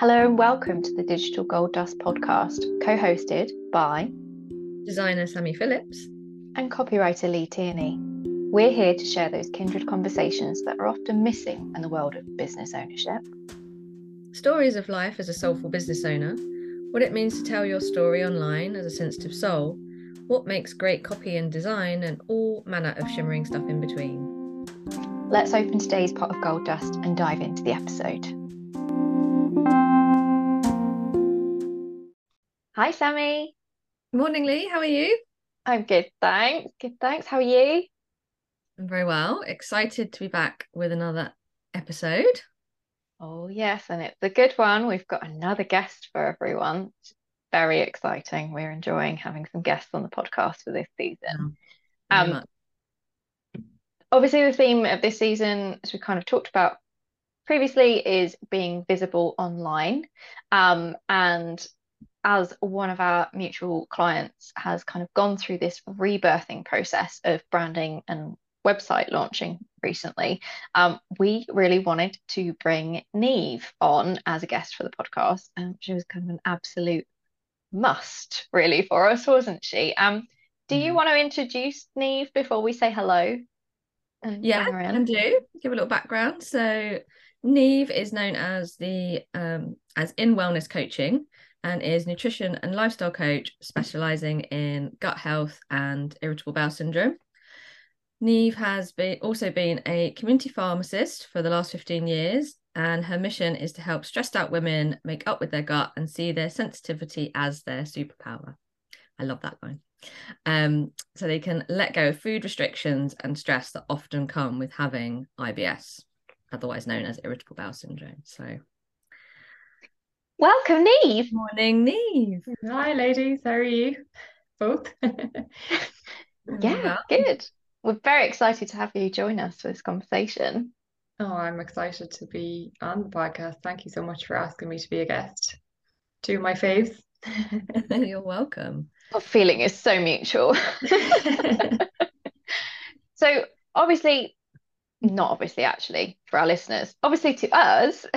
Hello and welcome to the Digital Gold Dust podcast, co hosted by designer Sammy Phillips and copywriter Lea Tierney. We're here to share those kindred conversations that are often missing in the world of business ownership. Stories of life as a soulful business owner, what it means to tell your story online as a sensitive soul, what makes great copy and design, and all manner of shimmering stuff in between. Let's open today's pot of gold dust and dive into the episode. Hi, Sammy. Morning, Lea. How are you? I'm good, thanks. Good, thanks. How are you? I'm very well. Excited to be back with another episode. Oh, yes, and it's a good one. We've got another guest for everyone. It's very exciting. We're enjoying having some guests on the podcast for this season. um, obviously, the theme of this season, as we kind of talked about previously, is being visible online. Um, and as one of our mutual clients has kind of gone through this rebirthing process of branding and website launching recently, um, we really wanted to bring Niamh on as a guest for the podcast. Um, she was kind of an absolute must, really, for us, wasn't she? Um, do you mm. want to introduce Niamh before we say hello? yeah, and do give a little background. So Niamh is known as the um, as in wellness coaching and is nutrition and lifestyle coach specializing in gut health and irritable bowel syndrome. Niamh has been also been a community pharmacist for the last 15 years, and her mission is to help stressed out women make up with their gut and see their sensitivity as their superpower. I love that line. Um, so they can let go of food restrictions and stress that often come with having IBS, otherwise known as irritable bowel syndrome. So Welcome, Niamh. Morning, Niamh. Hi, ladies. How are you? Both. yeah, good. We're very excited to have you join us for this conversation. Oh, I'm excited to be on the podcast. Thank you so much for asking me to be a guest. Two of my faves. You're welcome. Our feeling is so mutual. so, obviously, not obviously, actually, for our listeners, obviously to us,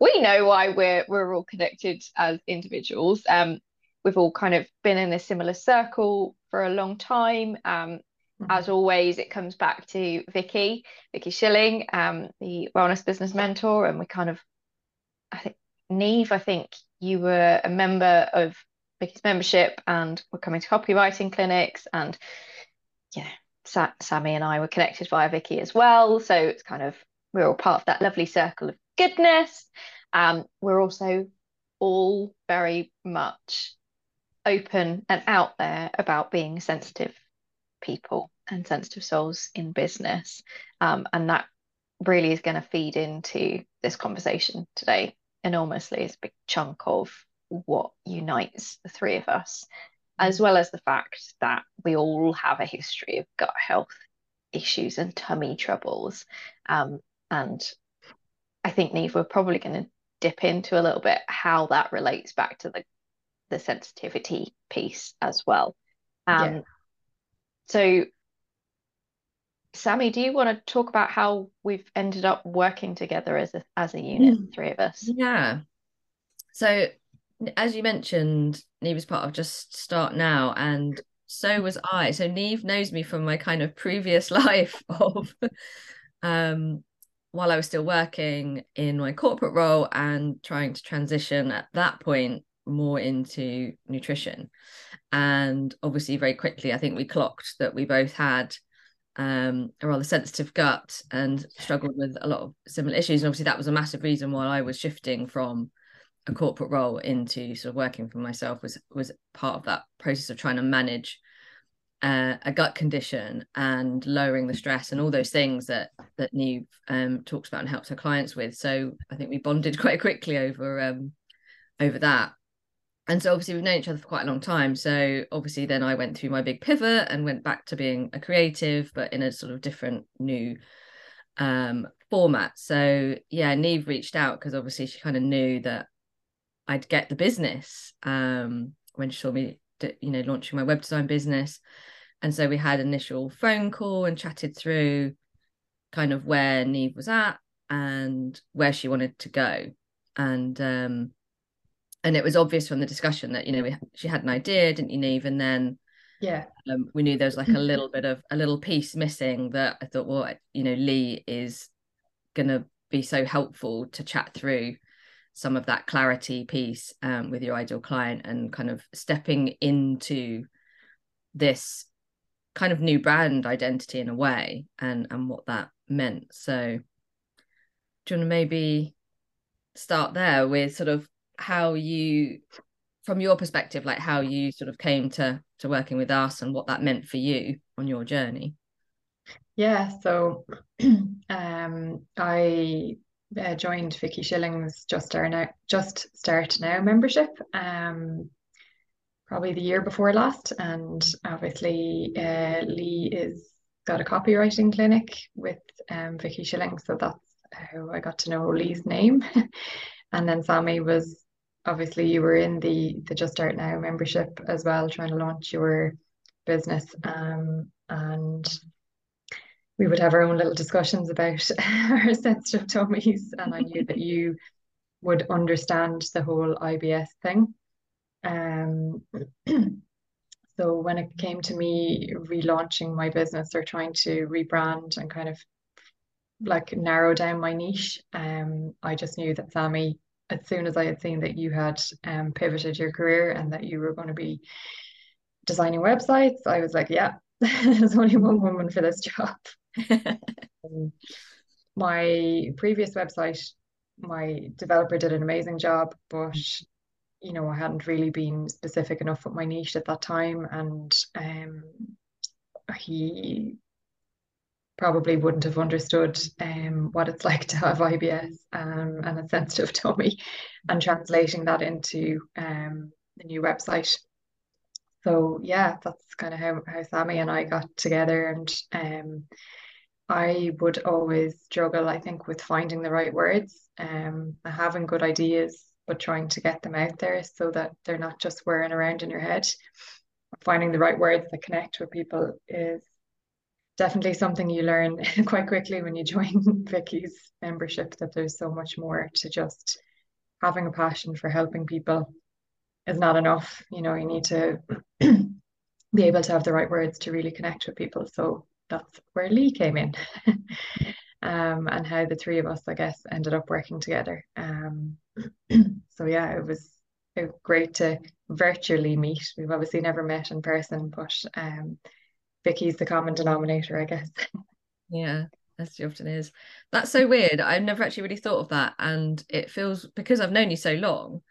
we know why we're we're all connected as individuals. Um, we've all kind of been in a similar circle for a long time. Um, mm-hmm. as always, it comes back to Vicky, Vicky Shilling, um, the wellness business mentor, and we kind of, I think Niamh, I think you were a member of Vicky's membership, and we're coming to copywriting clinics, and yeah, Sa- Sammy and I were connected via Vicky as well. So it's kind of we're all part of that lovely circle of goodness. Um, we're also all very much open and out there about being sensitive people and sensitive souls in business. Um, and that really is going to feed into this conversation today enormously. It's a big chunk of what unites the three of us, as well as the fact that we all have a history of gut health issues and tummy troubles. Um, and I think Niamh, we're probably going to dip into a little bit how that relates back to the the sensitivity piece as well. Um, yeah. So, Sammy, do you want to talk about how we've ended up working together as a as a unit, mm. three of us? Yeah. So, as you mentioned, Niamh was part of Just Start Now, and so was I. So Niamh knows me from my kind of previous life of um while I was still working in my corporate role and trying to transition at that point more into nutrition. And obviously, very quickly, I think we clocked that we both had um, a rather sensitive gut and struggled with a lot of similar issues. And obviously, that was a massive reason why I was shifting from a corporate role into sort of working for myself was was part of that process of trying to manage uh, a gut condition and lowering the stress and all those things that that Niamh um, talks about and helps her clients with. So I think we bonded quite quickly over um, over that. And so obviously we've known each other for quite a long time. So obviously then I went through my big pivot and went back to being a creative, but in a sort of different new um, format. So yeah, Niamh reached out because obviously she kind of knew that I'd get the business um, when she saw me, you know, launching my web design business. And so we had initial phone call and chatted through kind of where Niamh was at and where she wanted to go. And um and it was obvious from the discussion that you know we, she had an idea didn't you Niamh? And then yeah. um, we knew there was like a little bit of a little piece missing that I thought well you know Lea is gonna be so helpful to chat through some of that clarity piece um, with your ideal client and kind of stepping into this kind of new brand identity in a way and and what that meant. So do you want to maybe start there with sort of how you from your perspective like how you sort of came to to working with us and what that meant for you on your journey? Yeah so um i uh, joined Vicky Shillings just start now just start now membership um probably the year before last. And obviously uh, Lea is got a copywriting clinic with um, Vicky Shillings so that's how I got to know Lea's name. And then Sammy was obviously you were in the the Just Start Now membership as well, trying to launch your business. Um, and we would have our own little discussions about our sensitive tummies, and I knew that you would understand the whole IBS thing. Um, so when it came to me relaunching my business or trying to rebrand and kind of like narrow down my niche, um, I just knew that Sammy as soon as I had seen that you had um, pivoted your career and that you were going to be designing websites, I was like, yeah, there's only one woman for this job. my previous website, my developer did an amazing job, but you know, I hadn't really been specific enough with my niche at that time, and um, he probably wouldn't have understood um, what it's like to have IBS um, and a sensitive tummy and translating that into um, the new website. So yeah, that's kind of how, how Sammy and I got together and um, I would always struggle, I think, with finding the right words, um, having good ideas, but trying to get them out there so that they're not just whirring around in your head. Finding the right words that connect with people is definitely something you learn quite quickly when you join Vicky's membership that there's so much more to just having a passion for helping people is not enough. You know, you need to be able to have the right words to really connect with people. So that's where Lea came in. um, and how the three of us, I guess, ended up working together. Um, so yeah, it was great to virtually meet. We've obviously never met in person, but um, Vicky's the common denominator, I guess. Yeah, as she often is. That's so weird. I've never actually really thought of that. And it feels because I've known you so long,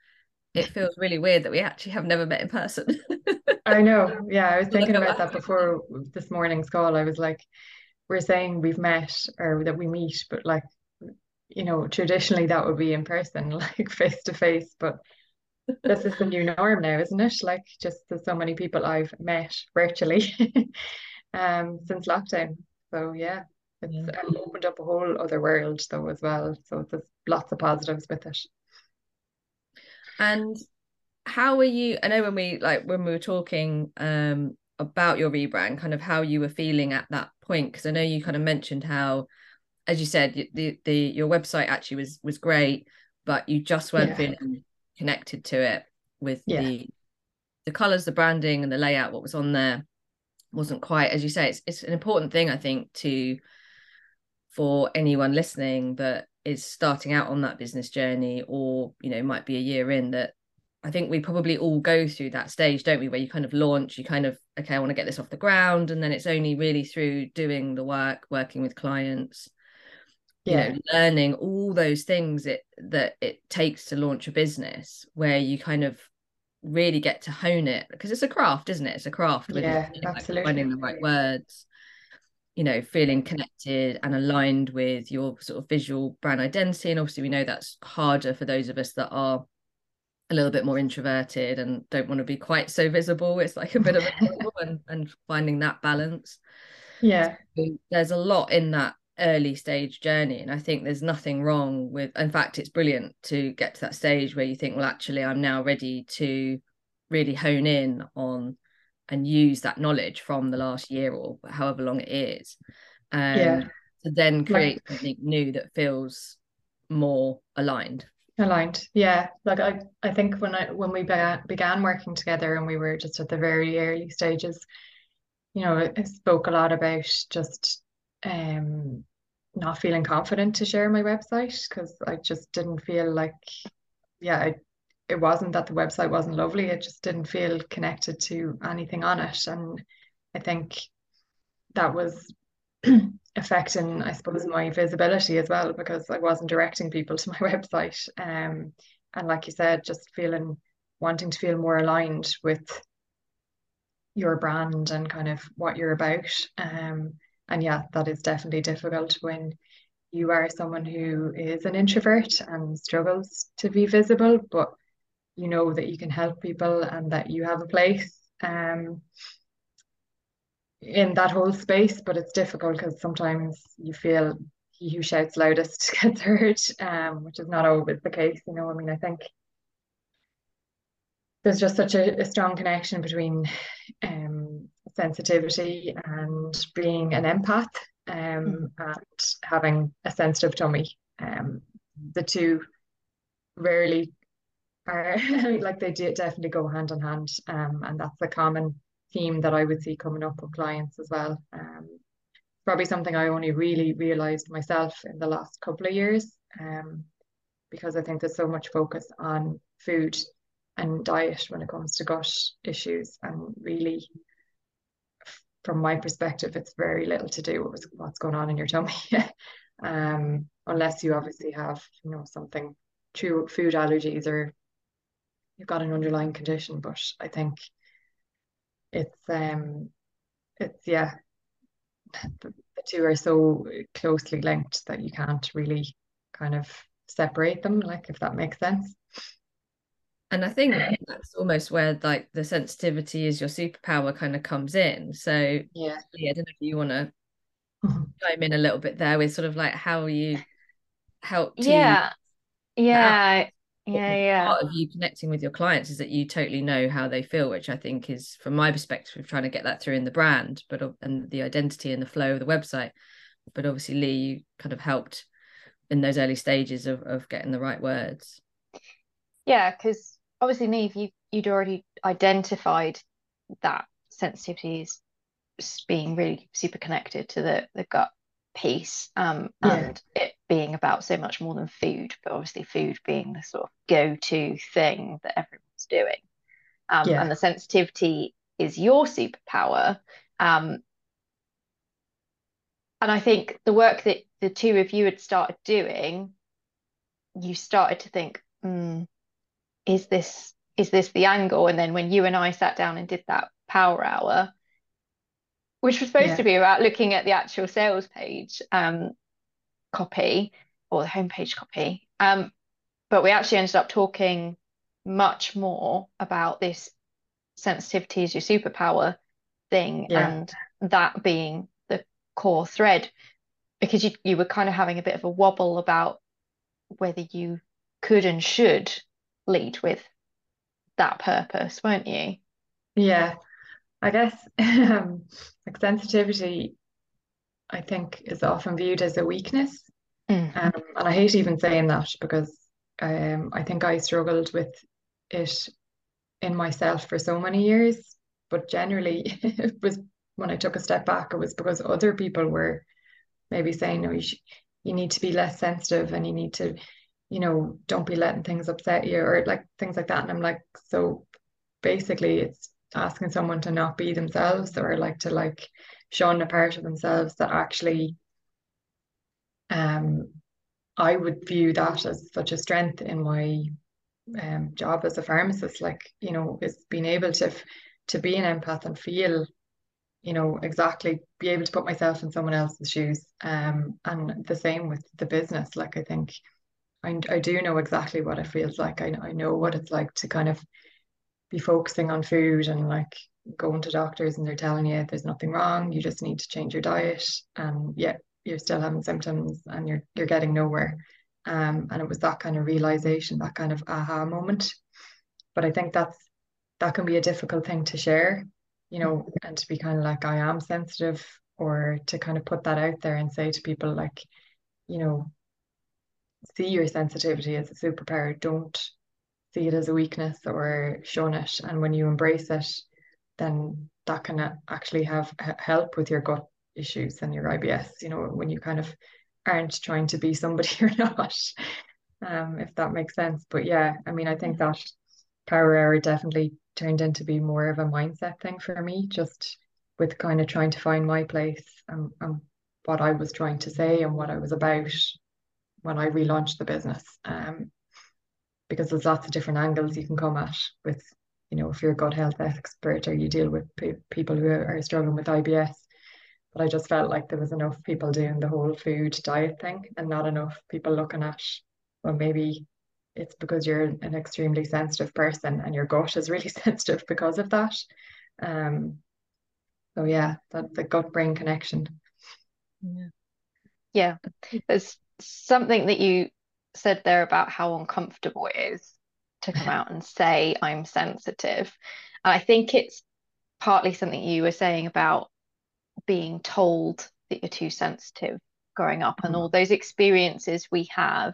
it feels really weird that we actually have never met in person. I know. Yeah, I was thinking about that before this morning's call. I was like, we're saying we've met or that we meet, but like, you know, traditionally that would be in person, like face to face. But this is the new norm now, isn't it? Like just there's so many people I've met virtually um since lockdown. So yeah, it's yeah. Um, opened up a whole other world though as well. So there's lots of positives with it. And how are you? I know when we like when we were talking um about your rebrand, kind of how you were feeling at that point, because I know you kind of mentioned how, as you said, the the your website actually was was great, but you just weren't yeah. feeling connected to it with yeah. the the colors the branding and the layout what was on there wasn't quite as you say it's it's an important thing i think to for anyone listening that is starting out on that business journey or you know might be a year in that i think we probably all go through that stage don't we? Where you kind of launch you kind of okay i want to get this off the ground. And then it's only really through doing the work working with clients yeah. you know learning all those things it that it takes to launch a business where you kind of really get to hone it. Because it's a craft isn't it? It's a craft yeah, it, absolutely. Like finding the right words you know feeling connected and aligned with your sort of visual brand identity and obviously we know that's harder for those of us that are a little bit more introverted and don't want to be quite so visible. It's like a bit of a and, and finding that balance. Yeah. So there's a lot in that early stage journey and i think there's nothing wrong with in fact it's brilliant to get to that stage where you think well actually i'm now ready to really hone in on and use that knowledge from the last year or however long it is. Um, yeah to then create like, something new that feels more aligned. Aligned. Yeah. Like i i think when i when we began, began working together and we were just at the very early stages you know i spoke a lot about just um not feeling confident to share my website because i just didn't feel like yeah I, it wasn't that the website wasn't lovely it just didn't feel connected to anything on it and i think that was affecting, I suppose, my visibility as well because I wasn't directing people to my website. Um, and like you said, just feeling wanting to feel more aligned with your brand and kind of what you're about. Um, and yeah, that is definitely difficult when you are someone who is an introvert and struggles to be visible, but you know that you can help people and that you have a place. Um, in that whole space, but it's difficult because sometimes you feel he who shouts loudest gets heard, um, which is not always the case. You know, I mean, I think there's just such a, a strong connection between um, sensitivity and being an empath um, mm. and having a sensitive tummy. Um, the two rarely are like they do definitely go hand in hand, um, and that's a common theme that I would see coming up with clients as well. Um, probably something I only really realized myself in the last couple of years, um, because I think there's so much focus on food and diet when it comes to gut issues, and really, from my perspective, it's very little to do with what's going on in your tummy, um, unless you obviously have you know something true food allergies or you've got an underlying condition. But I think it's um it's yeah the, the two are so closely linked that you can't really kind of separate them like if that makes sense. And i think that's almost where like the sensitivity is your superpower kind of comes in. So yeah, yeah i don't know if you want to chime in a little bit there with sort of like how you help yeah. Yeah yeah yeah part of you connecting with your clients is that you totally know how they feel which i think is from my perspective trying to get that through in the brand but and the identity and the flow of the website. But obviously Lea you kind of helped in those early stages of, of getting the right words. Yeah because obviously Niamh you you'd already identified that sensitivity is being really super connected to the the gut piece um, yeah. and it being about so much more than food but obviously food being the sort of go-to thing that everyone's doing um, yeah. and the sensitivity is your superpower um, and i think the work that the two of you had started doing you started to think mm, is this is this the angle and then when you and i sat down and did that power hour which was supposed yeah. to be about looking at the actual sales page um, copy or the homepage copy. Um, but we actually ended up talking much more about this sensitivity is your superpower thing yeah. and that being the core thread because you, you were kind of having a bit of a wobble about whether you could and should lead with that purpose, weren't you? Yeah, I guess um, like sensitivity, I think, is often viewed as a weakness. Mm. Um, and I hate even saying that because um, I think I struggled with it in myself for so many years. But generally, it was when I took a step back, it was because other people were maybe saying, no, you, sh- you need to be less sensitive and you need to, you know, don't be letting things upset you or like things like that. And I'm like, so basically, it's asking someone to not be themselves or like to like shun a part of themselves that actually um I would view that as such a strength in my um, job as a pharmacist. Like you know is being able to to be an empath and feel you know exactly be able to put myself in someone else's shoes um and the same with the business. Like I think I, I do know exactly what it feels like. I, I know what it's like to kind of be focusing on food and like going to doctors and they're telling you there's nothing wrong, you just need to change your diet. And yet you're still having symptoms and you're you're getting nowhere. Um, and it was that kind of realization, that kind of aha moment. But I think that's that can be a difficult thing to share, you know, and to be kind of like I am sensitive or to kind of put that out there and say to people like, you know, see your sensitivity as a superpower. Don't see it as a weakness or shun it. And when you embrace it, then that can actually have help with your gut issues and your IBS. You know, when you kind of aren't trying to be somebody you're not, um, if that makes sense. But yeah, I mean, I think that power hour definitely turned into be more of a mindset thing for me, just with kind of trying to find my place and, and what I was trying to say and what I was about when I relaunched the business. Um, because there's lots of different angles you can come at with, you know, if you're a gut health expert or you deal with pe- people who are struggling with IBS. But I just felt like there was enough people doing the whole food diet thing and not enough people looking at, well, maybe it's because you're an extremely sensitive person and your gut is really sensitive because of that. Um, so yeah, that the gut brain connection. Yeah. Yeah. There's something that you said there about how uncomfortable it is to come out and say I'm sensitive. And I think it's partly something you were saying about being told that you're too sensitive growing up and mm-hmm. all those experiences we have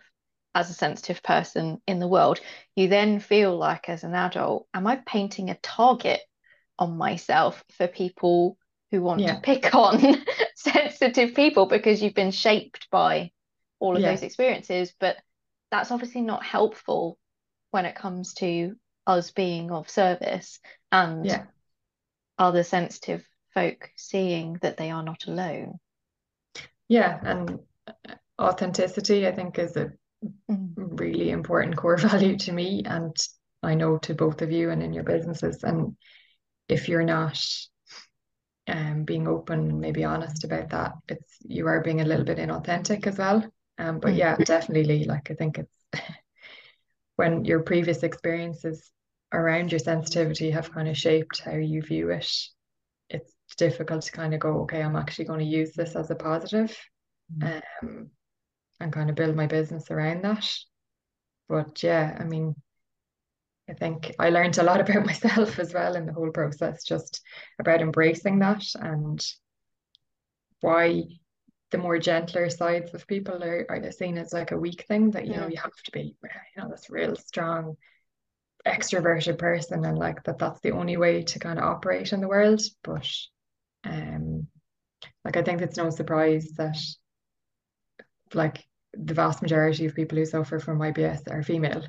as a sensitive person in the world, you then feel like as an adult, am I painting a target on myself for people who want yeah. to pick on sensitive people because you've been shaped by all of yeah. those experiences? But that's obviously not helpful when it comes to us being of service and yeah. other sensitive folk seeing that they are not alone. Yeah, and authenticity, I think, is a mm. really important core value to me, and I know to both of you and in your businesses. And if you're not um, being open, maybe honest about that, it's you are being a little bit inauthentic as well. Um, but mm. yeah, definitely, like I think it's when your previous experiences around your sensitivity have kind of shaped how you view it, it's difficult to kind of go, okay, I'm actually going to use this as a positive, mm. um, and kind of build my business around that. But yeah, I mean, I think I learned a lot about myself as well in the whole process, just about embracing that and why the more gentler sides of people are, are seen as like a weak thing that you yeah. know you have to be you know this real strong extroverted person and like that that's the only way to kind of operate in the world but um like I think it's no surprise that like the vast majority of people who suffer from IBS are female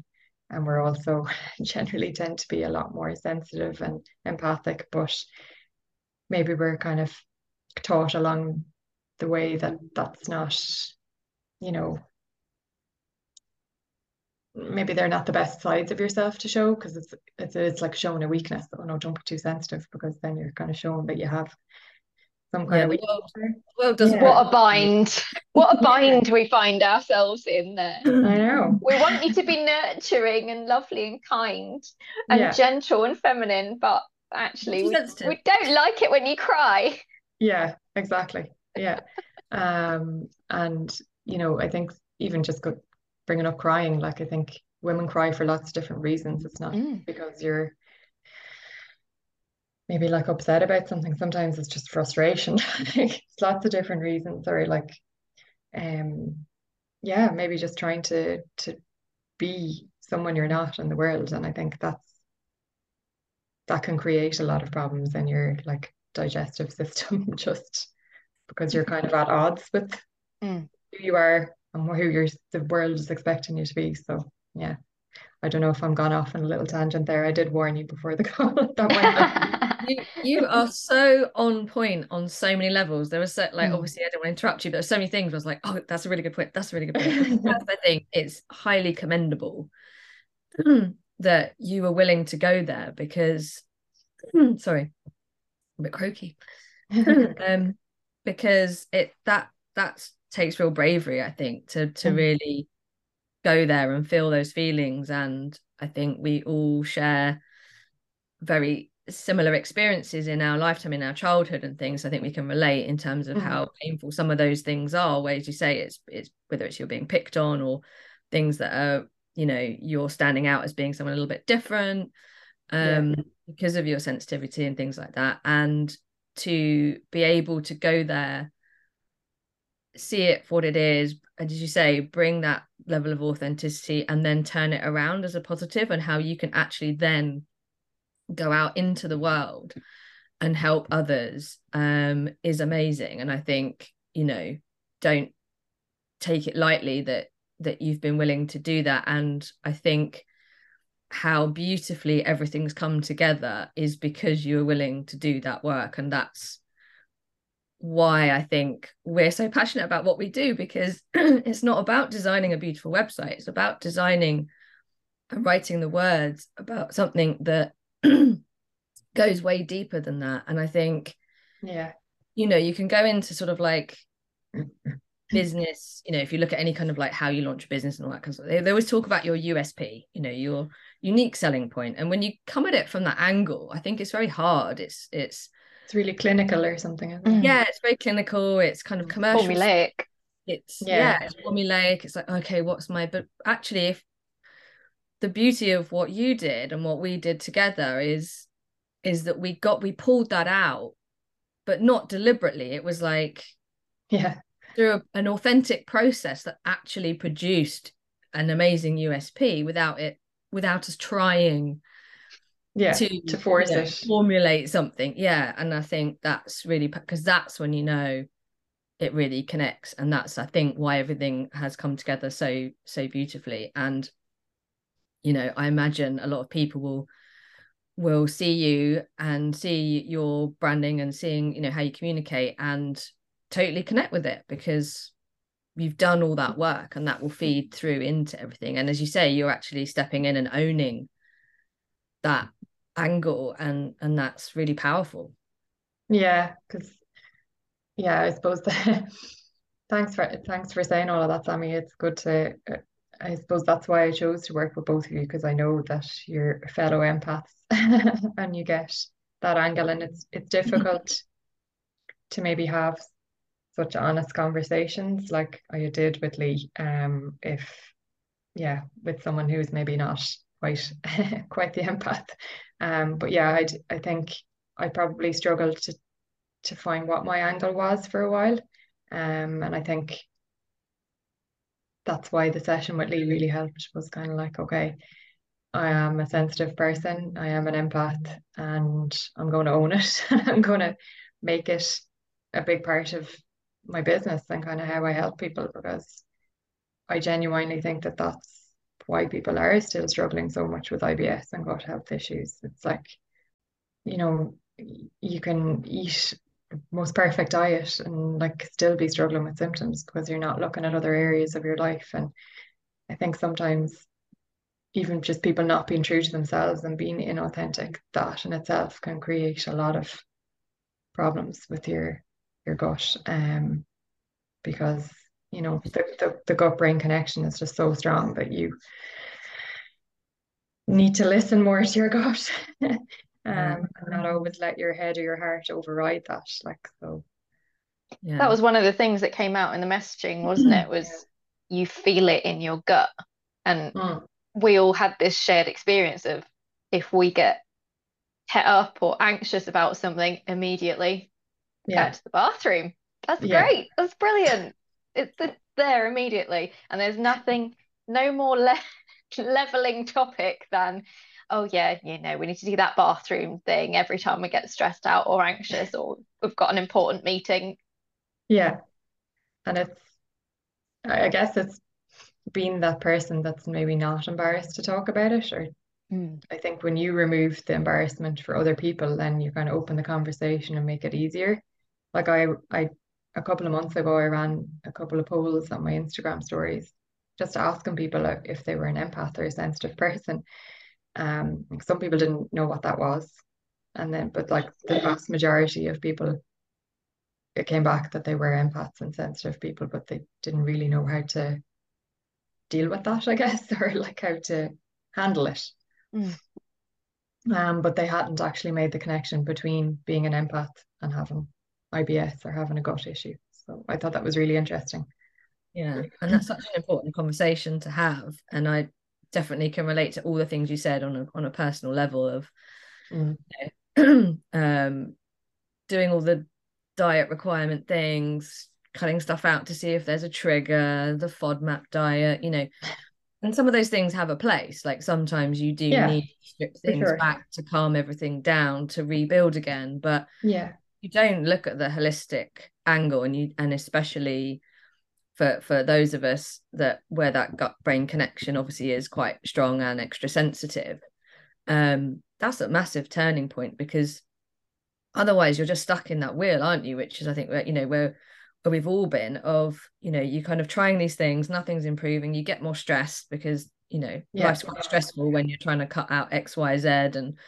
and we're also generally tend to be a lot more sensitive and empathic but maybe we're kind of taught along the way that that's not, you know, maybe they're not the best sides of yourself to show because it's it's it's like showing a weakness. Oh no, don't be too sensitive because then you're kind of showing that you have some kind yeah, of weakness. Well, well does yeah. what a bind. What a bind we find ourselves in there. I know. We want you to be nurturing and lovely and kind and yeah. gentle and feminine, but actually we, we don't like it when you cry. Yeah, exactly yeah. Um and you know i think even just go, bringing up crying like i think women cry for lots of different reasons. It's not mm. because you're maybe like upset about something. Sometimes it's just frustration. It's lots of different reasons or like um yeah maybe just trying to to be someone you're not in the world. And i think that's that can create a lot of problems in your like digestive system just because you're kind of at odds with mm. who you are and who the world is expecting you to be. So yeah, I don't know if I'm gone off on a little tangent there. I did warn you before the call. that you, you are so on point on so many levels. There was so, like mm. obviously I don't want to interrupt you, but there's so many things. I was like, oh, that's a really good point. That's a really good point. I think it's highly commendable that you were willing to go there because, sorry, a bit croaky. um, because it that that takes real bravery i think to to mm. really go there and feel those feelings and i think we all share very similar experiences in our lifetime in our childhood and things i think we can relate in terms of mm. how painful some of those things are where as you say it's it's whether it's you're being picked on or things that are you know you're standing out as being someone a little bit different um yeah. because of your sensitivity and things like that and to be able to go there see it for what it is and as you say bring that level of authenticity and then turn it around as a positive and how you can actually then go out into the world and help others um, is amazing. And i think you know don't take it lightly that that you've been willing to do that. And i think how beautifully everything's come together is because you're willing to do that work and that's why I think we're so passionate about what we do because it's not about designing a beautiful website. It's about designing and writing the words about something that goes way deeper than that. And I think, yeah, you know, you can go into sort of like business, you know, if you look at any kind of like how you launch a business and all that kind of stuff, they, they always talk about your USP, you know, your unique selling point. And when you come at it from that angle, I think it's very hard. It's, it's, it's really clinical or something. It? Yeah, it's very clinical. It's kind of mm. commercial. Formulaic. It's yeah. yeah, it's formulaic. It's like, okay, what's my but actually if the beauty of what you did and what we did together is is that we got we pulled that out, but not deliberately. It was like yeah, through a, an authentic process that actually produced an amazing USP without it without us trying yeah to, to force you know, it. formulate something. Yeah and i think that's really because that's when you know it really connects and that's i think why everything has come together so so beautifully. And you know i imagine a lot of people will will see you and see your branding and seeing you know how you communicate and totally connect with it because you've done all that work and that will feed through into everything. And as you say you're actually stepping in and owning that angle and and that's really powerful. Yeah because yeah i suppose thanks for thanks for saying all of that sammy. It's good to uh, i suppose that's why i chose to work with both of you because i know that you're fellow empaths and you get that angle and it's it's difficult to maybe have such honest conversations like I did with Lea um if yeah with someone who's maybe not quite quite the empath um, but yeah, I I think I probably struggled to to find what my angle was for a while, um, and I think that's why the session with Lea really helped. Was kind of like, okay, I am a sensitive person. I am an empath, and I'm going to own it. And I'm going to make it a big part of my business and kind of how I help people because I genuinely think that that's why people are still struggling so much with IBS and gut health issues. It's like, you know, you can eat most perfect diet and like still be struggling with symptoms because you're not looking at other areas of your life. And I think sometimes even just people not being true to themselves and being inauthentic, that in itself can create a lot of problems with your your gut. Um because you know the, the, the gut brain connection is just so strong that you need to listen more to your gut um, and not always let your head or your heart override that like so yeah. that was one of the things that came out in the messaging wasn't it was yeah. you feel it in your gut and mm. we all had this shared experience of if we get het up or anxious about something immediately yeah. get to the bathroom. That's yeah. great. That's brilliant. It's there immediately. And there's nothing no more le- leveling topic than oh yeah you know we need to do that bathroom thing every time we get stressed out or anxious or we've got an important meeting. Yeah. And it's i guess it's being that person that's maybe not embarrassed to talk about it or mm. i think when you remove the embarrassment for other people then you kind of open the conversation and make it easier like i i a couple of months ago, I ran a couple of polls on my Instagram stories, just asking people if they were an empath or a sensitive person. Um, some people didn't know what that was, and then but like the vast majority of people, it came back that they were empaths and sensitive people, but they didn't really know how to deal with that, I guess, or like how to handle it. Mm. Um, but they hadn't actually made the connection between being an empath and having IBS or having a gut issue. So I thought that was really interesting. Yeah, and that's such an important conversation to have. And I definitely can relate to all the things you said on a on a personal level of mm. you know, um doing all the diet requirement things, cutting stuff out to see if there's a trigger, the FODMAP diet, you know. And some of those things have a place. Like sometimes you do Yeah, need to strip things sure. back to calm everything down to rebuild again. But Yeah. You don't look at the holistic angle and you and especially for for those of us that where that gut brain connection obviously is quite strong and extra sensitive um that's a massive turning point because otherwise you're just stuck in that wheel aren't you which is i think where you know where where we've all been of you know you kind of trying these things nothing's improving you get more stressed because you know Yeah. life's quite stressful when you're trying to cut out x y z and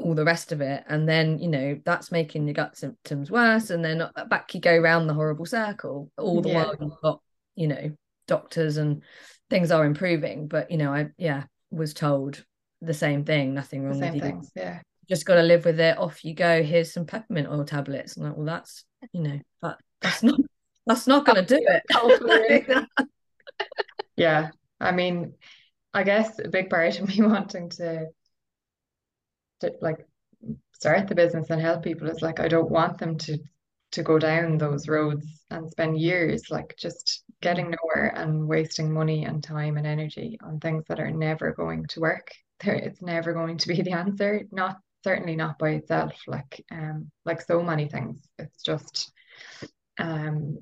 all the rest of it. And then you know that's making your gut symptoms worse. And then back you go round the horrible circle. All the Yeah. while you've got you know doctors and things are improving. But you know i yeah was told the same thing. Nothing wrong with you. things. Yeah. just got to live with it. Off you go. Here's some peppermint oil tablets. I'm like well that's you know that that's not that's not going to do it. Yeah. I mean, I guess a big part of me wanting to, to like start the business and help people is like I don't want them to to go down those roads and spend years like just getting nowhere and wasting money and time and energy on things that are never going to work. There, it's never going to be the answer. Not certainly not by itself. Like um, like so many things. It's just um,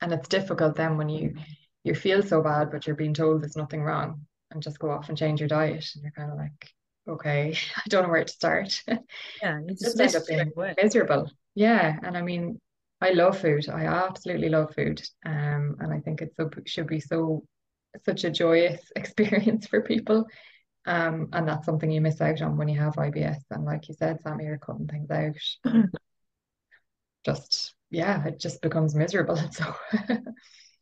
and it's difficult then when you you feel so bad, but you're being told there's nothing wrong, and just go off and change your diet, and you're kind of like, okay, I don't know where to start. yeah you just end up being miserable. Yeah, and I mean, I love food. I absolutely love food. Um, and I think it so should be so such a joyous experience for people. Um, and that's something you miss out on when you have IBS. And like you said, Sammy, you're cutting things out. just yeah, it just becomes miserable. And So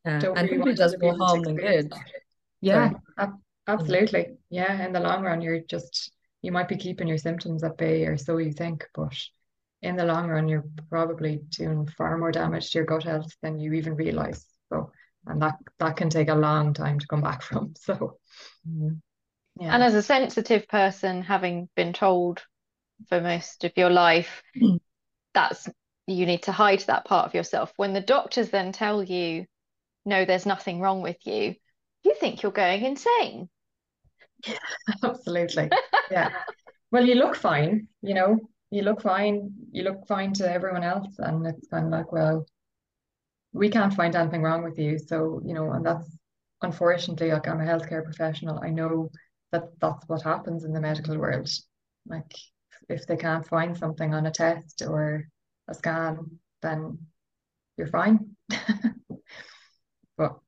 yeah. don't and really want does more harm than good. Yeah, ab- absolutely. Yeah, in the long run, you're just you might be keeping your symptoms at bay, or so you think, but in the long run, you're probably doing far more damage to your gut health than you even realize. So, and that that can take a long time to come back from. So, mm, yeah, And as a sensitive person, having been told for most of your life, Mm. that's you need to hide that part of yourself. When the doctors then tell you, no, there's nothing wrong with you, you think you're going insane. absolutely. Yeah. Well, you look fine, you know, you look fine, you look fine to everyone else, and it's kind of like, well, we can't find anything wrong with you. So, you know, and that's unfortunately, like I'm a healthcare professional, I know that that's what happens in the medical world. Like, if they can't find something on a test or a scan, then you're fine. But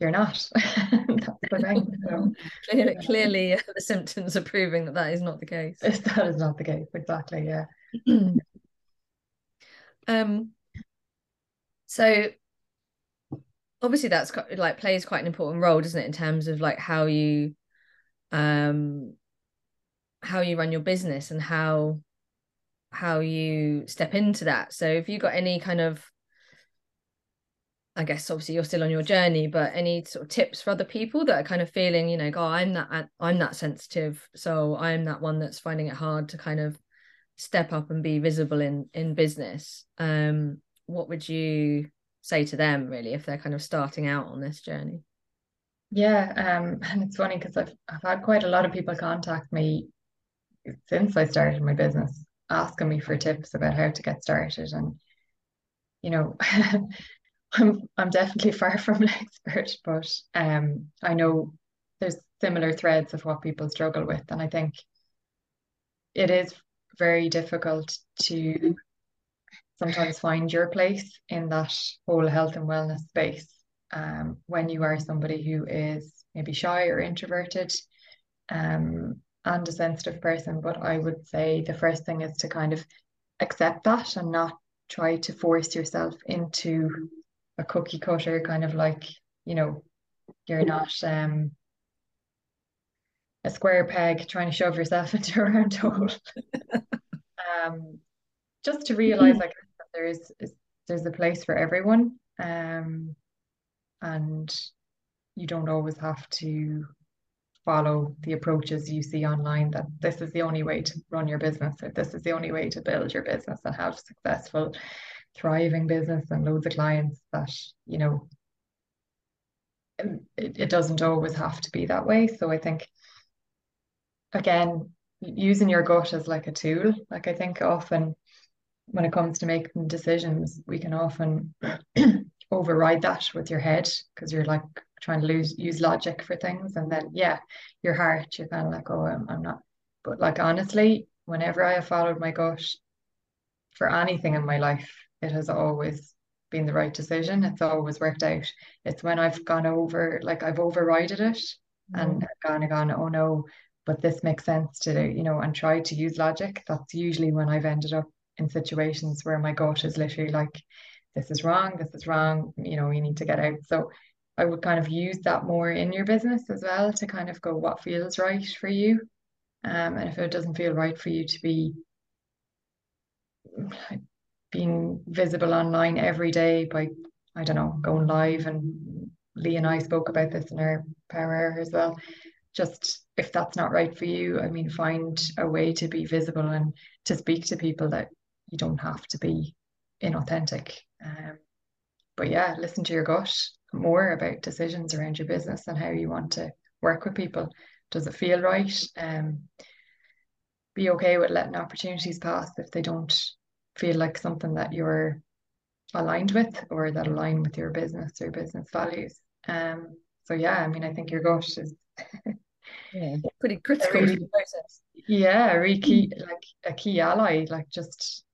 you're not. Thing. So, clearly, clearly uh, the symptoms are proving that that is not the case that is not the case. Exactly. Yeah. um so obviously that's got, like plays quite an important role doesn't it in terms of like how you um how you run your business and how how you step into that so if you got any kind of I guess obviously you're still on your journey, but any sort of tips for other people that are kind of feeling, you know, go, I'm that I'm that sensitive, so I'm that one that's finding it hard to kind of step up and be visible in in business. Um, what would you say to them really if they're kind of starting out on this journey? Yeah. Um, and it's funny because I've I've had quite a lot of people contact me since I started my business, asking me for tips about how to get started. And, you know, I'm I'm definitely far from an expert, but um, I know there's similar threads of what people struggle with, and I think it is very difficult to sometimes find your place in that whole health and wellness space. Um, when you are somebody who is maybe shy or introverted, um, and a sensitive person, but I would say the first thing is to kind of accept that and not try to force yourself into a cookie cutter kind of like, you know, you're not um a square peg trying to shove yourself into a round hole. um, just to realize like that there is, is there's a place for everyone. Um, and you don't always have to follow the approaches you see online that this is the only way to run your business or this is the only way to build your business and have successful thriving business and loads of clients that you know it, it doesn't always have to be that way. So i think again using your gut as like a tool like i think often when it comes to making decisions we can often override that with your head because you're like trying to lose use logic for things. And then yeah your heart you're kind of like oh I'm, I'm not but like honestly whenever I have followed my gut for anything in my life it has always been the right decision it's always worked out it's when I've gone over like I've overrided it mm. and gone and gone oh no but this makes sense to you know and try to use logic that's usually when I've ended up in situations where my gut is literally like this is wrong this is wrong you know you need to get out so I would kind of use that more in your business as well to kind of go what feels right for you. Um, and if it doesn't feel right for you to be being visible online every day by, I don't know, going live and Lea and I spoke about this in our power hour as well. Just if that's not right for you, I mean, find a way to be visible and to speak to people that you don't have to be inauthentic. Um, but yeah, listen to your gut more about decisions around your business and how you want to work with people. Does it feel right? Um, be okay with letting opportunities pass if they don't feel like something that you're aligned with or that align with your business or business values. Um, so yeah, I mean, I think your gut is yeah, pretty critical really, process. Yeah, really key, like a key ally. Like just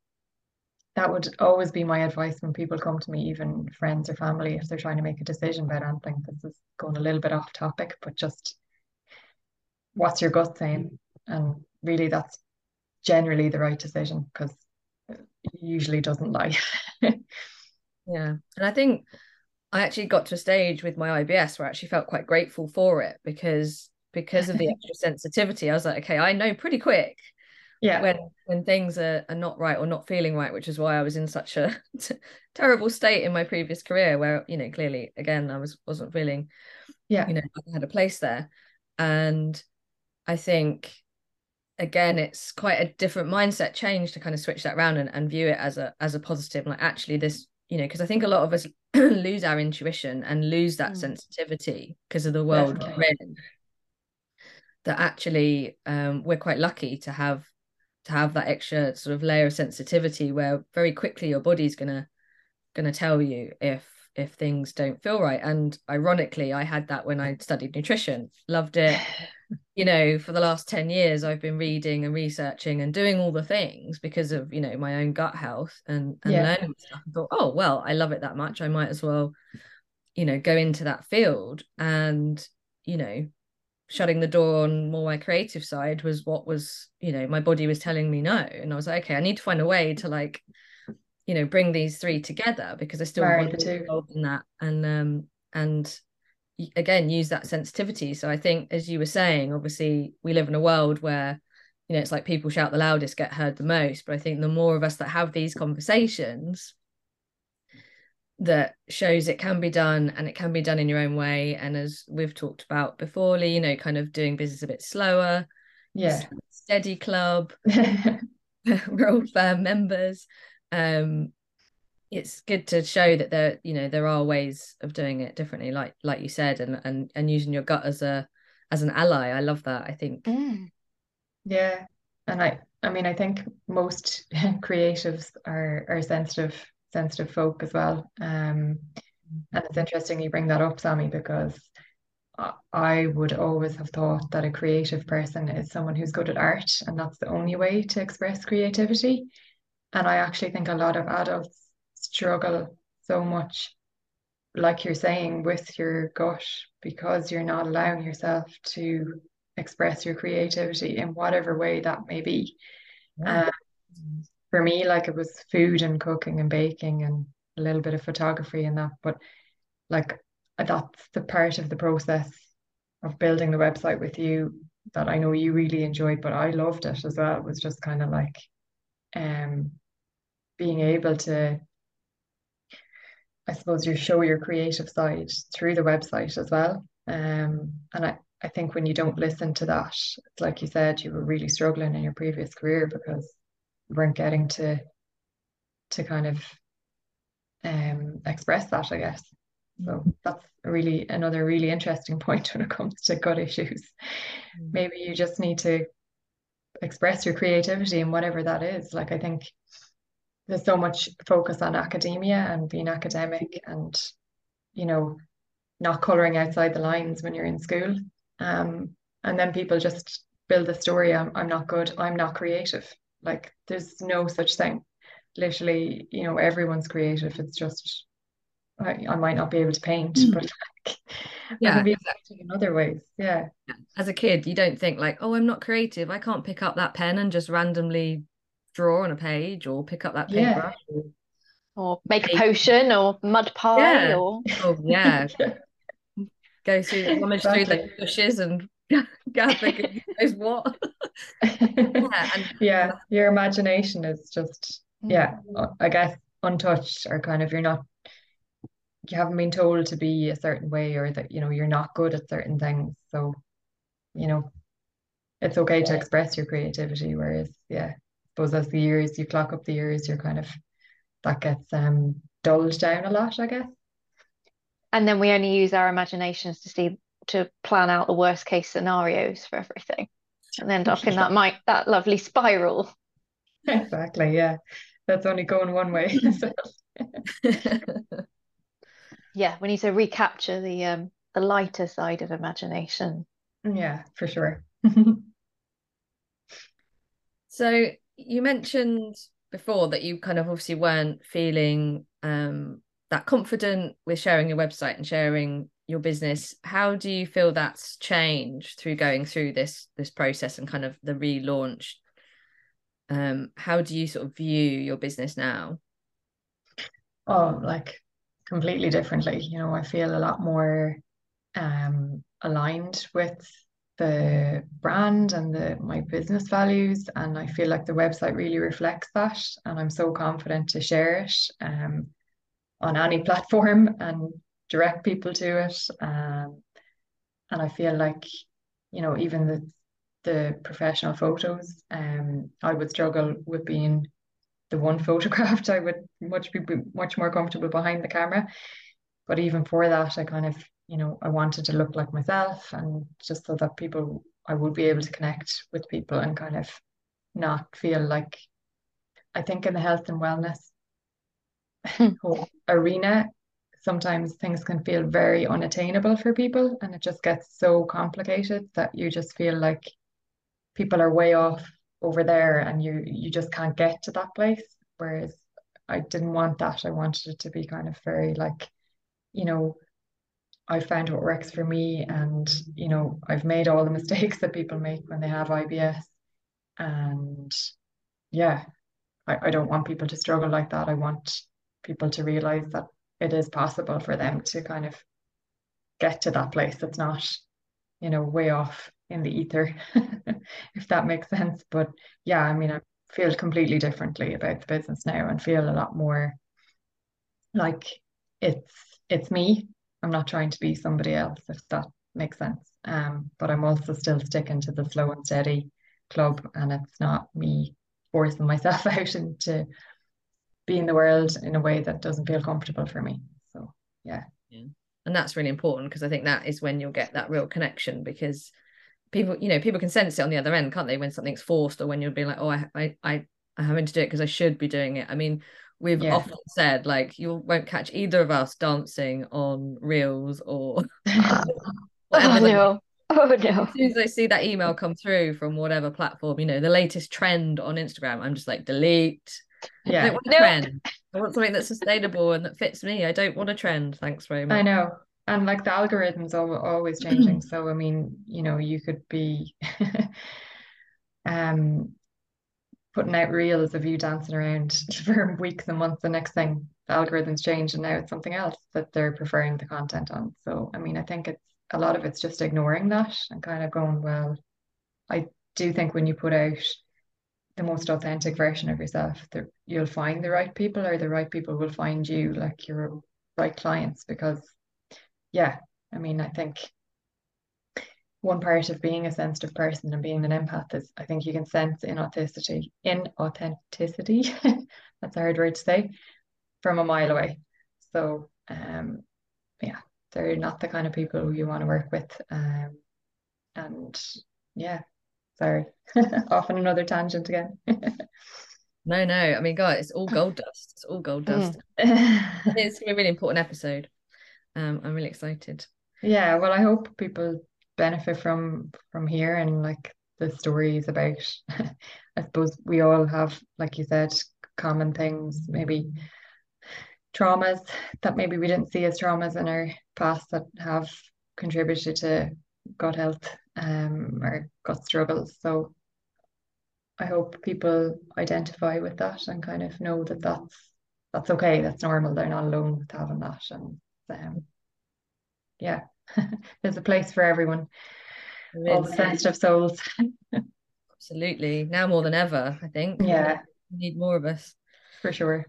that would always be my advice when people come to me, even friends or family, if they're trying to make a decision about anything. This is going a little bit off topic, but just what's your gut saying? And really, that's generally the right decision because usually doesn't lie. yeah. And I think I actually got to a stage with my IBS where I actually felt quite grateful for it because because of the extra sensitivity. I was like, okay, I know pretty quick yeah when when things are, are not right or not feeling right which is why i was in such a t- terrible state in my previous career where you know clearly again i was wasn't feeling yeah you know i had a place there and i think again it's quite a different mindset change to kind of switch that around and, and view it as a as a positive like actually this you know because i think a lot of us lose our intuition and lose that mm. sensitivity because of the world Definitely. we're in that actually um, we're quite lucky to have to have that extra sort of layer of sensitivity where very quickly your body's gonna gonna tell you if if things don't feel right. And ironically i had that when i studied nutrition. Loved it. You know for the last 10 years i've been reading and researching and doing all the things because of you know my own gut health and, and yeah. learning stuff. I thought oh well i love it that much. I might as well you know go into that field. And you know shutting the door on more my creative side was what was you know my body was telling me no. And i was like okay i need to find a way to like you know bring these three together because i still want to be involved in that and um and again use that sensitivity. So i think as you were saying obviously we live in a world where you know it's like people shout the loudest get heard the most. But i think the more of us that have these conversations that shows it can be done and it can be done in your own way. And as we've talked about before Lea, you know kind of doing business a bit slower yeah. Steady club we're all firm members um it's good to show that there you know there are ways of doing it differently like like you said and and and using your gut as a as an ally i love that i think mm. yeah and i i mean i think most creatives are are sensitive sensitive folk as well. Um, and it's interesting you bring that up, Sammy, because I would always have thought that a creative person is someone who's good at art, and that's the only way to express creativity. And I actually think a lot of adults struggle so much, like you're saying, with your gut because you're not allowing yourself to express your creativity in whatever way that may be. Yeah. Um, for me, like it was food and cooking and baking and a little bit of photography and that. But like that's the part of the process of building the website with you that I know you really enjoyed, but I loved it as well. It was just kind of like um being able to I suppose you show your creative side through the website as well. Um and I, I think when you don't listen to that, it's like you said, you were really struggling in your previous career because you weren't getting to to kind of um express that, I guess. So that's really another really interesting point when it comes to gut issues. Mm. Maybe you just need to express your creativity and whatever that is. Like I think there's so much focus on academia and being academic and you know not coloring outside the lines when you're in school. Um, and then people just build a story I'm, I'm not good i'm not creative. Like there's no such thing. Literally you know everyone's creative. It's just I, I might not be able to paint mm. but like, yeah be exactly. in other ways. Yeah. As a kid you don't think like oh i'm not creative. I can't pick up that pen and just randomly draw on a page or pick up that paintbrush yeah. or, or, make a potion or mud pie yeah. or oh yeah go through rummage through the bushes and gather knows what yeah, and, yeah your imagination is just yeah mm. i guess untouched or kind of you're not you haven't been told to be a certain way or that you know you're not good at certain things so you know it's okay to express your creativity whereas yeah suppose as the years you clock up the years, you're kind of that gets um dulled down a lot, I guess. And then we only use our imaginations to see to plan out the worst case scenarios for everything, and end up in that might that lovely spiral. Exactly. Yeah, that's only going one way. yeah, we need to recapture the um the lighter side of imagination. Yeah, for sure. so you mentioned before that you kind of obviously weren't feeling um, that confident with sharing your website and sharing your business. How do you feel that's changed through going through this this process and kind of the relaunch? Um, how do you sort of view your business now? Oh, like completely differently. You know, I feel a lot more um aligned with the brand and the my business values and I feel like the website really reflects that and I'm so confident to share it um, on any platform and direct people to it um, and I feel like you know even the the professional photos um I would struggle with being the one photographed. I would much be much more comfortable behind the camera. But even for that I kind of you know, I wanted to look like myself and just so that people, I would be able to connect with people and kind of not feel like, I think in the health and wellness arena, sometimes things can feel very unattainable for people and it just gets so complicated that you just feel like people are way off over there and you you just can't get to that place. Whereas I didn't want that. I wanted it to be kind of very like you know I found what works for me and you know I've made all the mistakes that people make when they have IBS and yeah I, I don't want people to struggle like that. I want people to realize that it is possible for them to kind of get to that place that's not you know way off in the ether if that makes sense. But yeah I mean I feel completely differently about the business now and feel a lot more like it's it's me I'm not trying to be somebody else, if that makes sense. Um, but I'm also still sticking to the slow and steady club, and it's not me forcing myself out into being the world in a way that doesn't feel comfortable for me. So yeah. Yeah. And that's really important because I think that is when you'll get that real connection because people, you know, people can sense it on the other end, can't they? When something's forced or when you'll be like, oh, I, I, I, I'm having to do it because I should be doing it. I mean, we've yeah. often said like you won't catch either of us dancing on reels or oh no. Oh no. As soon as i see that email come through from whatever platform you know the latest trend on instagram i'm just like delete. Yeah. I want a trend. I want something that's sustainable and that fits me. I don't want a trend. Thanks very much. i know. And like the algorithms are always changing. So i mean you know you could be um putting out reels of you dancing around for weeks and months. The next thing, the algorithms change, and now it's something else that they're preferring the content on. So, I mean, I think it's a lot of it's just ignoring that and kind of going, well, I do think when you put out the most authentic version of yourself, that you'll find the right people, or the right people will find you, like your right clients. Because, yeah, I mean, I think one part of being a sensitive person and being an empath is I think you can sense inauthenticity, inauthenticity, that's a hard word to say, from a mile away. So um yeah, they're not the kind of people you want to work with. Um and yeah, sorry, off on another tangent again. no, no, I mean, God, it's all gold dust. It's all gold Mm. dust. it's gonna be a really important episode. Um, I'm really excited. Yeah, well, I hope people benefit from from here and like the stories about I suppose we all have, like you said, common things, maybe traumas that maybe we didn't see as traumas in our past that have contributed to gut health um or gut struggles. So I hope people identify with that and kind of know that that's that's okay, that's normal. They're not alone with having that, and um, yeah, there's a place for everyone, all the sensitive souls. Absolutely. Now more than ever, I think. Yeah, We need more of us. for sure.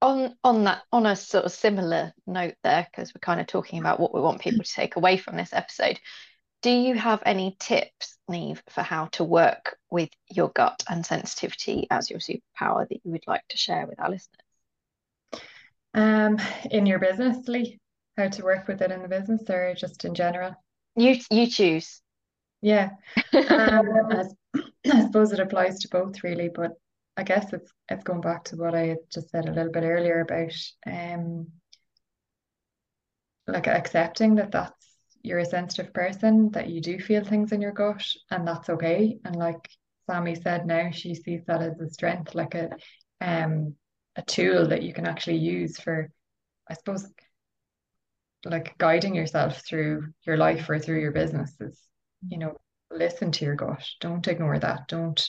On on that on a sort of similar note there, because we're kind of talking about what we want people to take away from this episode. Do you have any tips, Niamh, for how to work with your gut and sensitivity as your superpower that you would like to share with our listeners? Um, in your business, Lea, how to work with it in the business or just in general? You you choose. Yeah, um, I, I suppose it applies to both really, but I guess it's it's going back to what I just said a little bit earlier about um like accepting that that's you're a sensitive person, that you do feel things in your gut, and that's okay. And like Sammy said now, she sees that as a strength, like a um a tool that you can actually use for, I suppose, like guiding yourself through your life or through your business is, you know, listen to your gut. Don't ignore that. Don't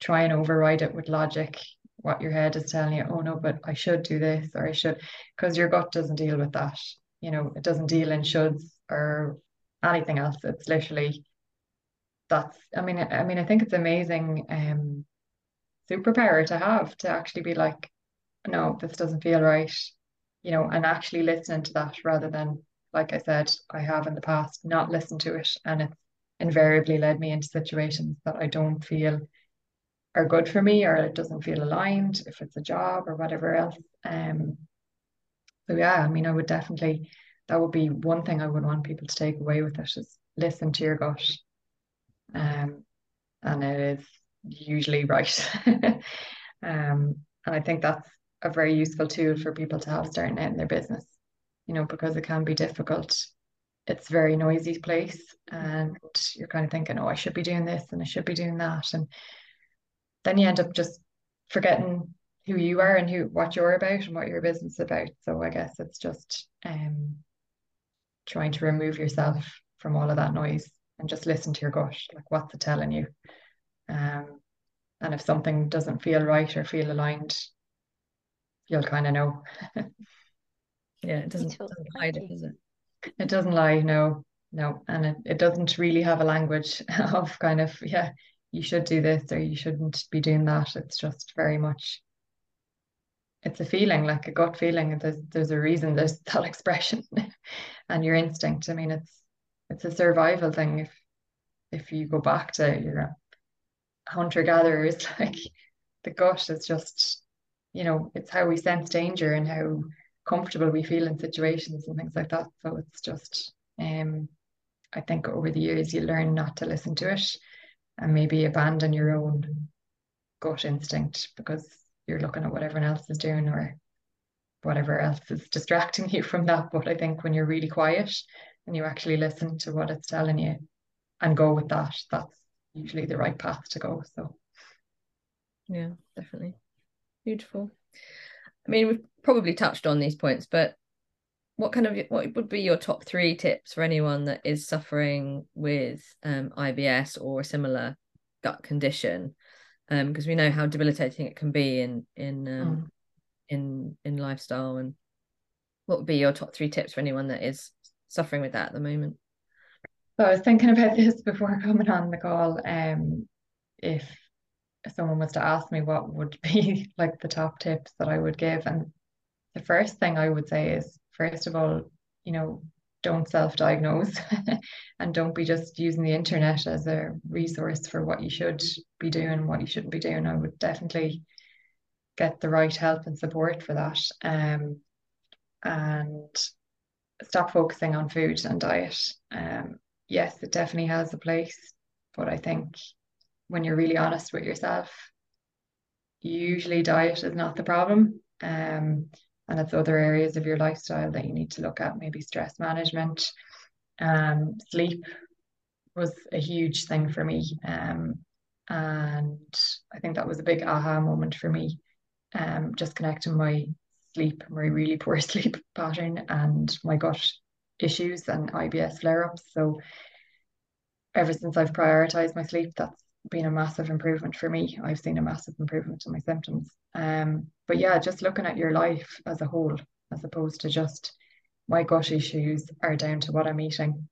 try and override it with logic, what your head is telling you, oh no, but I should do this or I should, because your gut doesn't deal with that. You know, it doesn't deal in shoulds or anything else. It's literally that's I mean I mean I think it's amazing um superpower to have to actually be like, no, this doesn't feel right, you know, and actually listening to that rather than like I said, I have in the past not listened to it and it's invariably led me into situations that I don't feel are good for me or it doesn't feel aligned if it's a job or whatever else. Um, so yeah, I mean, I would definitely that would be one thing I would want people to take away with it is listen to your gut. Um, and it is usually right. Um, and I think that's a very useful tool for people to have starting out in their business, you know, because it can be difficult. It's a very noisy place and you're kind of thinking, oh, I should be doing this and I should be doing that. And then you end up just forgetting who you are and who what you're about and what your business is about. So I guess it's just um trying to remove yourself from all of that noise and just listen to your gut, like what's it telling you. Um, and if something doesn't feel right or feel aligned, you'll kind of know. Yeah, it doesn't, doesn't hide it, does it? It doesn't lie, no, no. And it, it doesn't really have a language of kind of, yeah, you should do this or you shouldn't be doing that. It's just very much it's a feeling, like a gut feeling. There's there's a reason there's that expression and your instinct. I mean, it's it's a survival thing. If if you go back to your hunter gatherers, like the gut is just, you know, it's how we sense danger and how comfortable we feel in situations and things like that. So it's just, um, I think over the years you learn not to listen to it and maybe abandon your own gut instinct because you're looking at what everyone else is doing or whatever else is distracting you from that. But I think when you're really quiet and you actually listen to what it's telling you and go with that, that's usually the right path to go. So Yeah, definitely. Beautiful. I mean, we've probably touched on these points, but what kind of what would be your top three tips for anyone that is suffering with um, IBS or a similar gut condition? Um, because we know how debilitating it can be in in um, Mm. in in lifestyle. And what would be your top three tips for anyone that is suffering with that at the moment? So I was thinking about this before coming on the call. Um, if someone was to ask me what would be like the top tips that I would give, and the first thing I would say is, first of all, you know, don't self-diagnose and don't be just using the internet as a resource for what you should be doing, what you shouldn't be doing. I would definitely get the right help and support for that. Um, and stop focusing on food and diet. Um, yes, it definitely has a place, but I think when you're really honest with yourself, usually diet is not the problem. Um, and it's other areas of your lifestyle that you need to look at, maybe stress management. Um, sleep was a huge thing for me. Um, and I think that was a big aha moment for me. Um, just connecting my sleep, my really poor sleep pattern, and my gut issues and IBS flare ups. So, ever since I've prioritized my sleep, that's been a massive improvement for me. I've seen a massive improvement in my symptoms. Um, but yeah, just looking at your life as a whole, as opposed to just my gut issues are down to what I'm eating.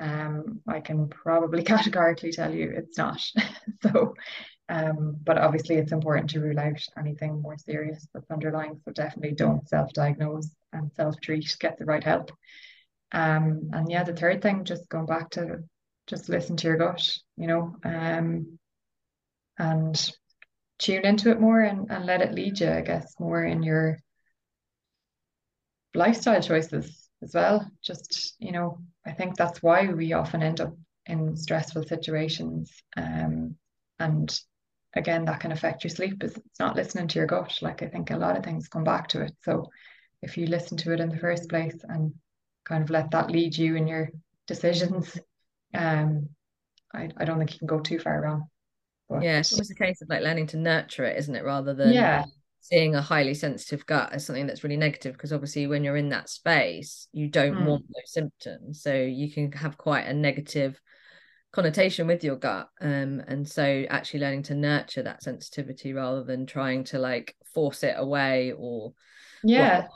Um, I can probably categorically tell you it's not. so, um, but obviously it's important to rule out anything more serious that's underlying. So definitely don't self-diagnose and self-treat. Get the right help. Um, and yeah, the third thing, just going back to just listen to your gut, you know, um, and tune into it more and, and let it lead you, I guess, more in your lifestyle choices as well. Just, you know, I think that's why we often end up in stressful situations. Um, and again, that can affect your sleep is it's not listening to your gut. Like I think a lot of things come back to it. So if you listen to it in the first place and kind of let that lead you in your decisions, um, I, I don't think you can go too far wrong. But, yeah, it's almost a case of like learning to nurture it, isn't it? Rather than yeah. seeing a highly sensitive gut as something that's really negative. Because obviously, when you're in that space, you don't mm. want those symptoms. So you can have quite a negative connotation with your gut. Um, and so actually learning to nurture that sensitivity rather than trying to like force it away or yeah.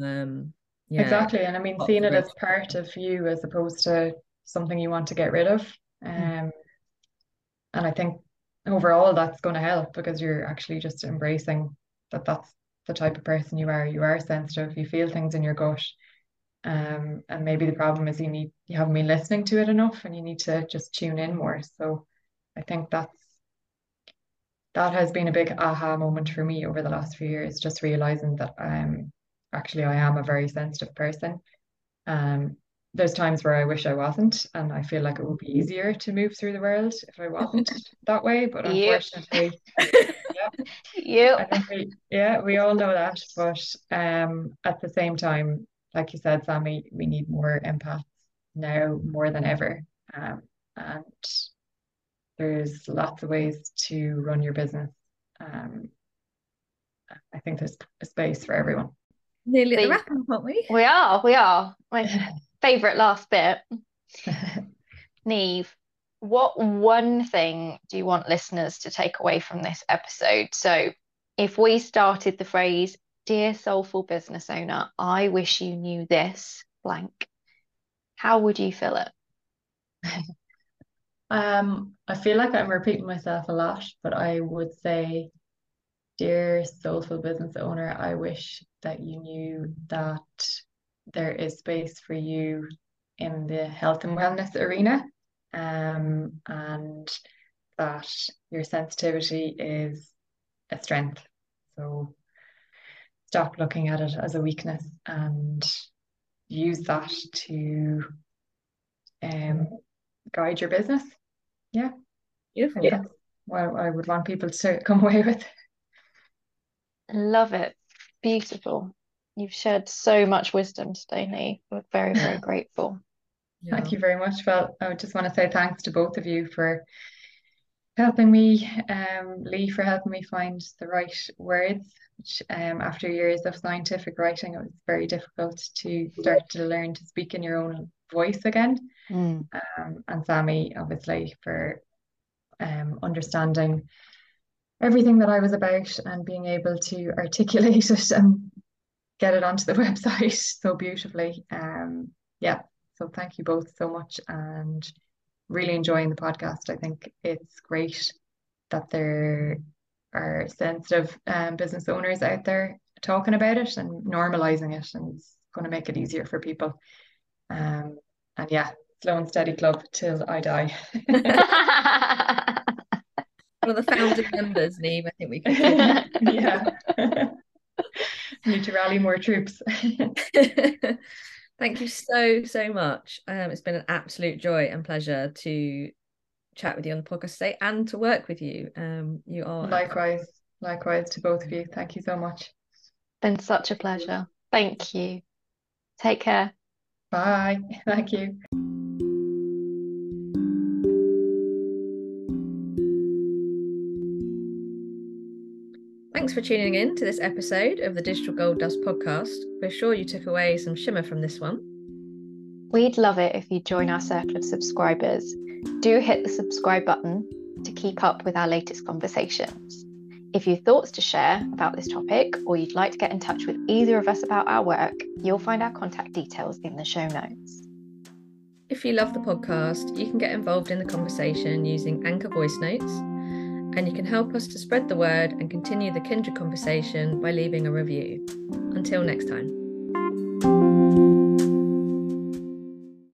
um yeah. Exactly. And I mean seeing it as part of you as opposed to something you want to get rid of. Hmm. Um, mm. And I think overall that's going to help because you're actually just embracing that that's the type of person you are. You are sensitive, you feel things in your gut. Um, and maybe the problem is you need you haven't been listening to it enough and you need to just tune in more. So I think that's that has been a big aha moment for me over the last few years, just realizing that I'm actually I am a very sensitive person. Um there's times where I wish I wasn't, and I feel like it would be easier to move through the world if I wasn't that way. But unfortunately, yeah, yeah, I we, yeah, we all know that. But um, at the same time, like you said, Sammy, we need more empaths now more than ever. Um, and there's lots of ways to run your business. Um, I think there's a space for everyone. Nearly at the wrapping, aren't we? We are, we are. favorite last bit. Niamh, what one thing do you want listeners to take away from this episode? So, if we started the phrase, Dear soulful business owner, I wish you knew this blank, how would you fill it? um, I feel like I'm repeating myself a lot, but I would say, Dear soulful business owner, I wish that you knew that there is space for you in the health and wellness arena um, and that your sensitivity is a strength. So stop looking at it as a weakness and use that to um, guide your business. Yeah. Beautiful. Yeah. Well, I would want people to come away with. Love it. Beautiful. You've shared so much wisdom today, Niamh. We're very, very grateful. Yeah. Thank you very much. Well, I just want to say thanks to both of you for helping me, um, Lea for helping me find the right words. Which, um, after years of scientific writing, it was very difficult to start to learn to speak in your own voice again. Mm. Um, and Sammy, obviously, for um, understanding everything that I was about and being able to articulate it and get it onto the website so beautifully. Um, yeah, so thank you both so much and really enjoying the podcast. I think it's great that there are sensitive um, business owners out there talking about it and normalizing it, and it's going to make it easier for people. Um, and yeah, slow and steady club till I die. One of the founding members, Niamh, I think we can. yeah. Need to rally more troops. Thank you so, so much. Um, it's been an absolute joy and pleasure to chat with you on the podcast today and to work with you. Um, you are likewise, likewise to both of you. Thank you so much. Been such a pleasure. Thank you. Take care. Bye. Thank you. Thanks for tuning in to this episode of the Digital Gold Dust podcast. We're sure you took away some shimmer from this one. We'd love it if you join our circle of subscribers. Do hit the subscribe button to keep up with our latest conversations. If you have thoughts to share about this topic or you'd like to get in touch with either of us about our work, you'll find our contact details in the show notes. If you love the podcast, you can get involved in the conversation using Anchor voice notes and you can help us to spread the word and continue the kindred conversation by leaving a review. Until next time.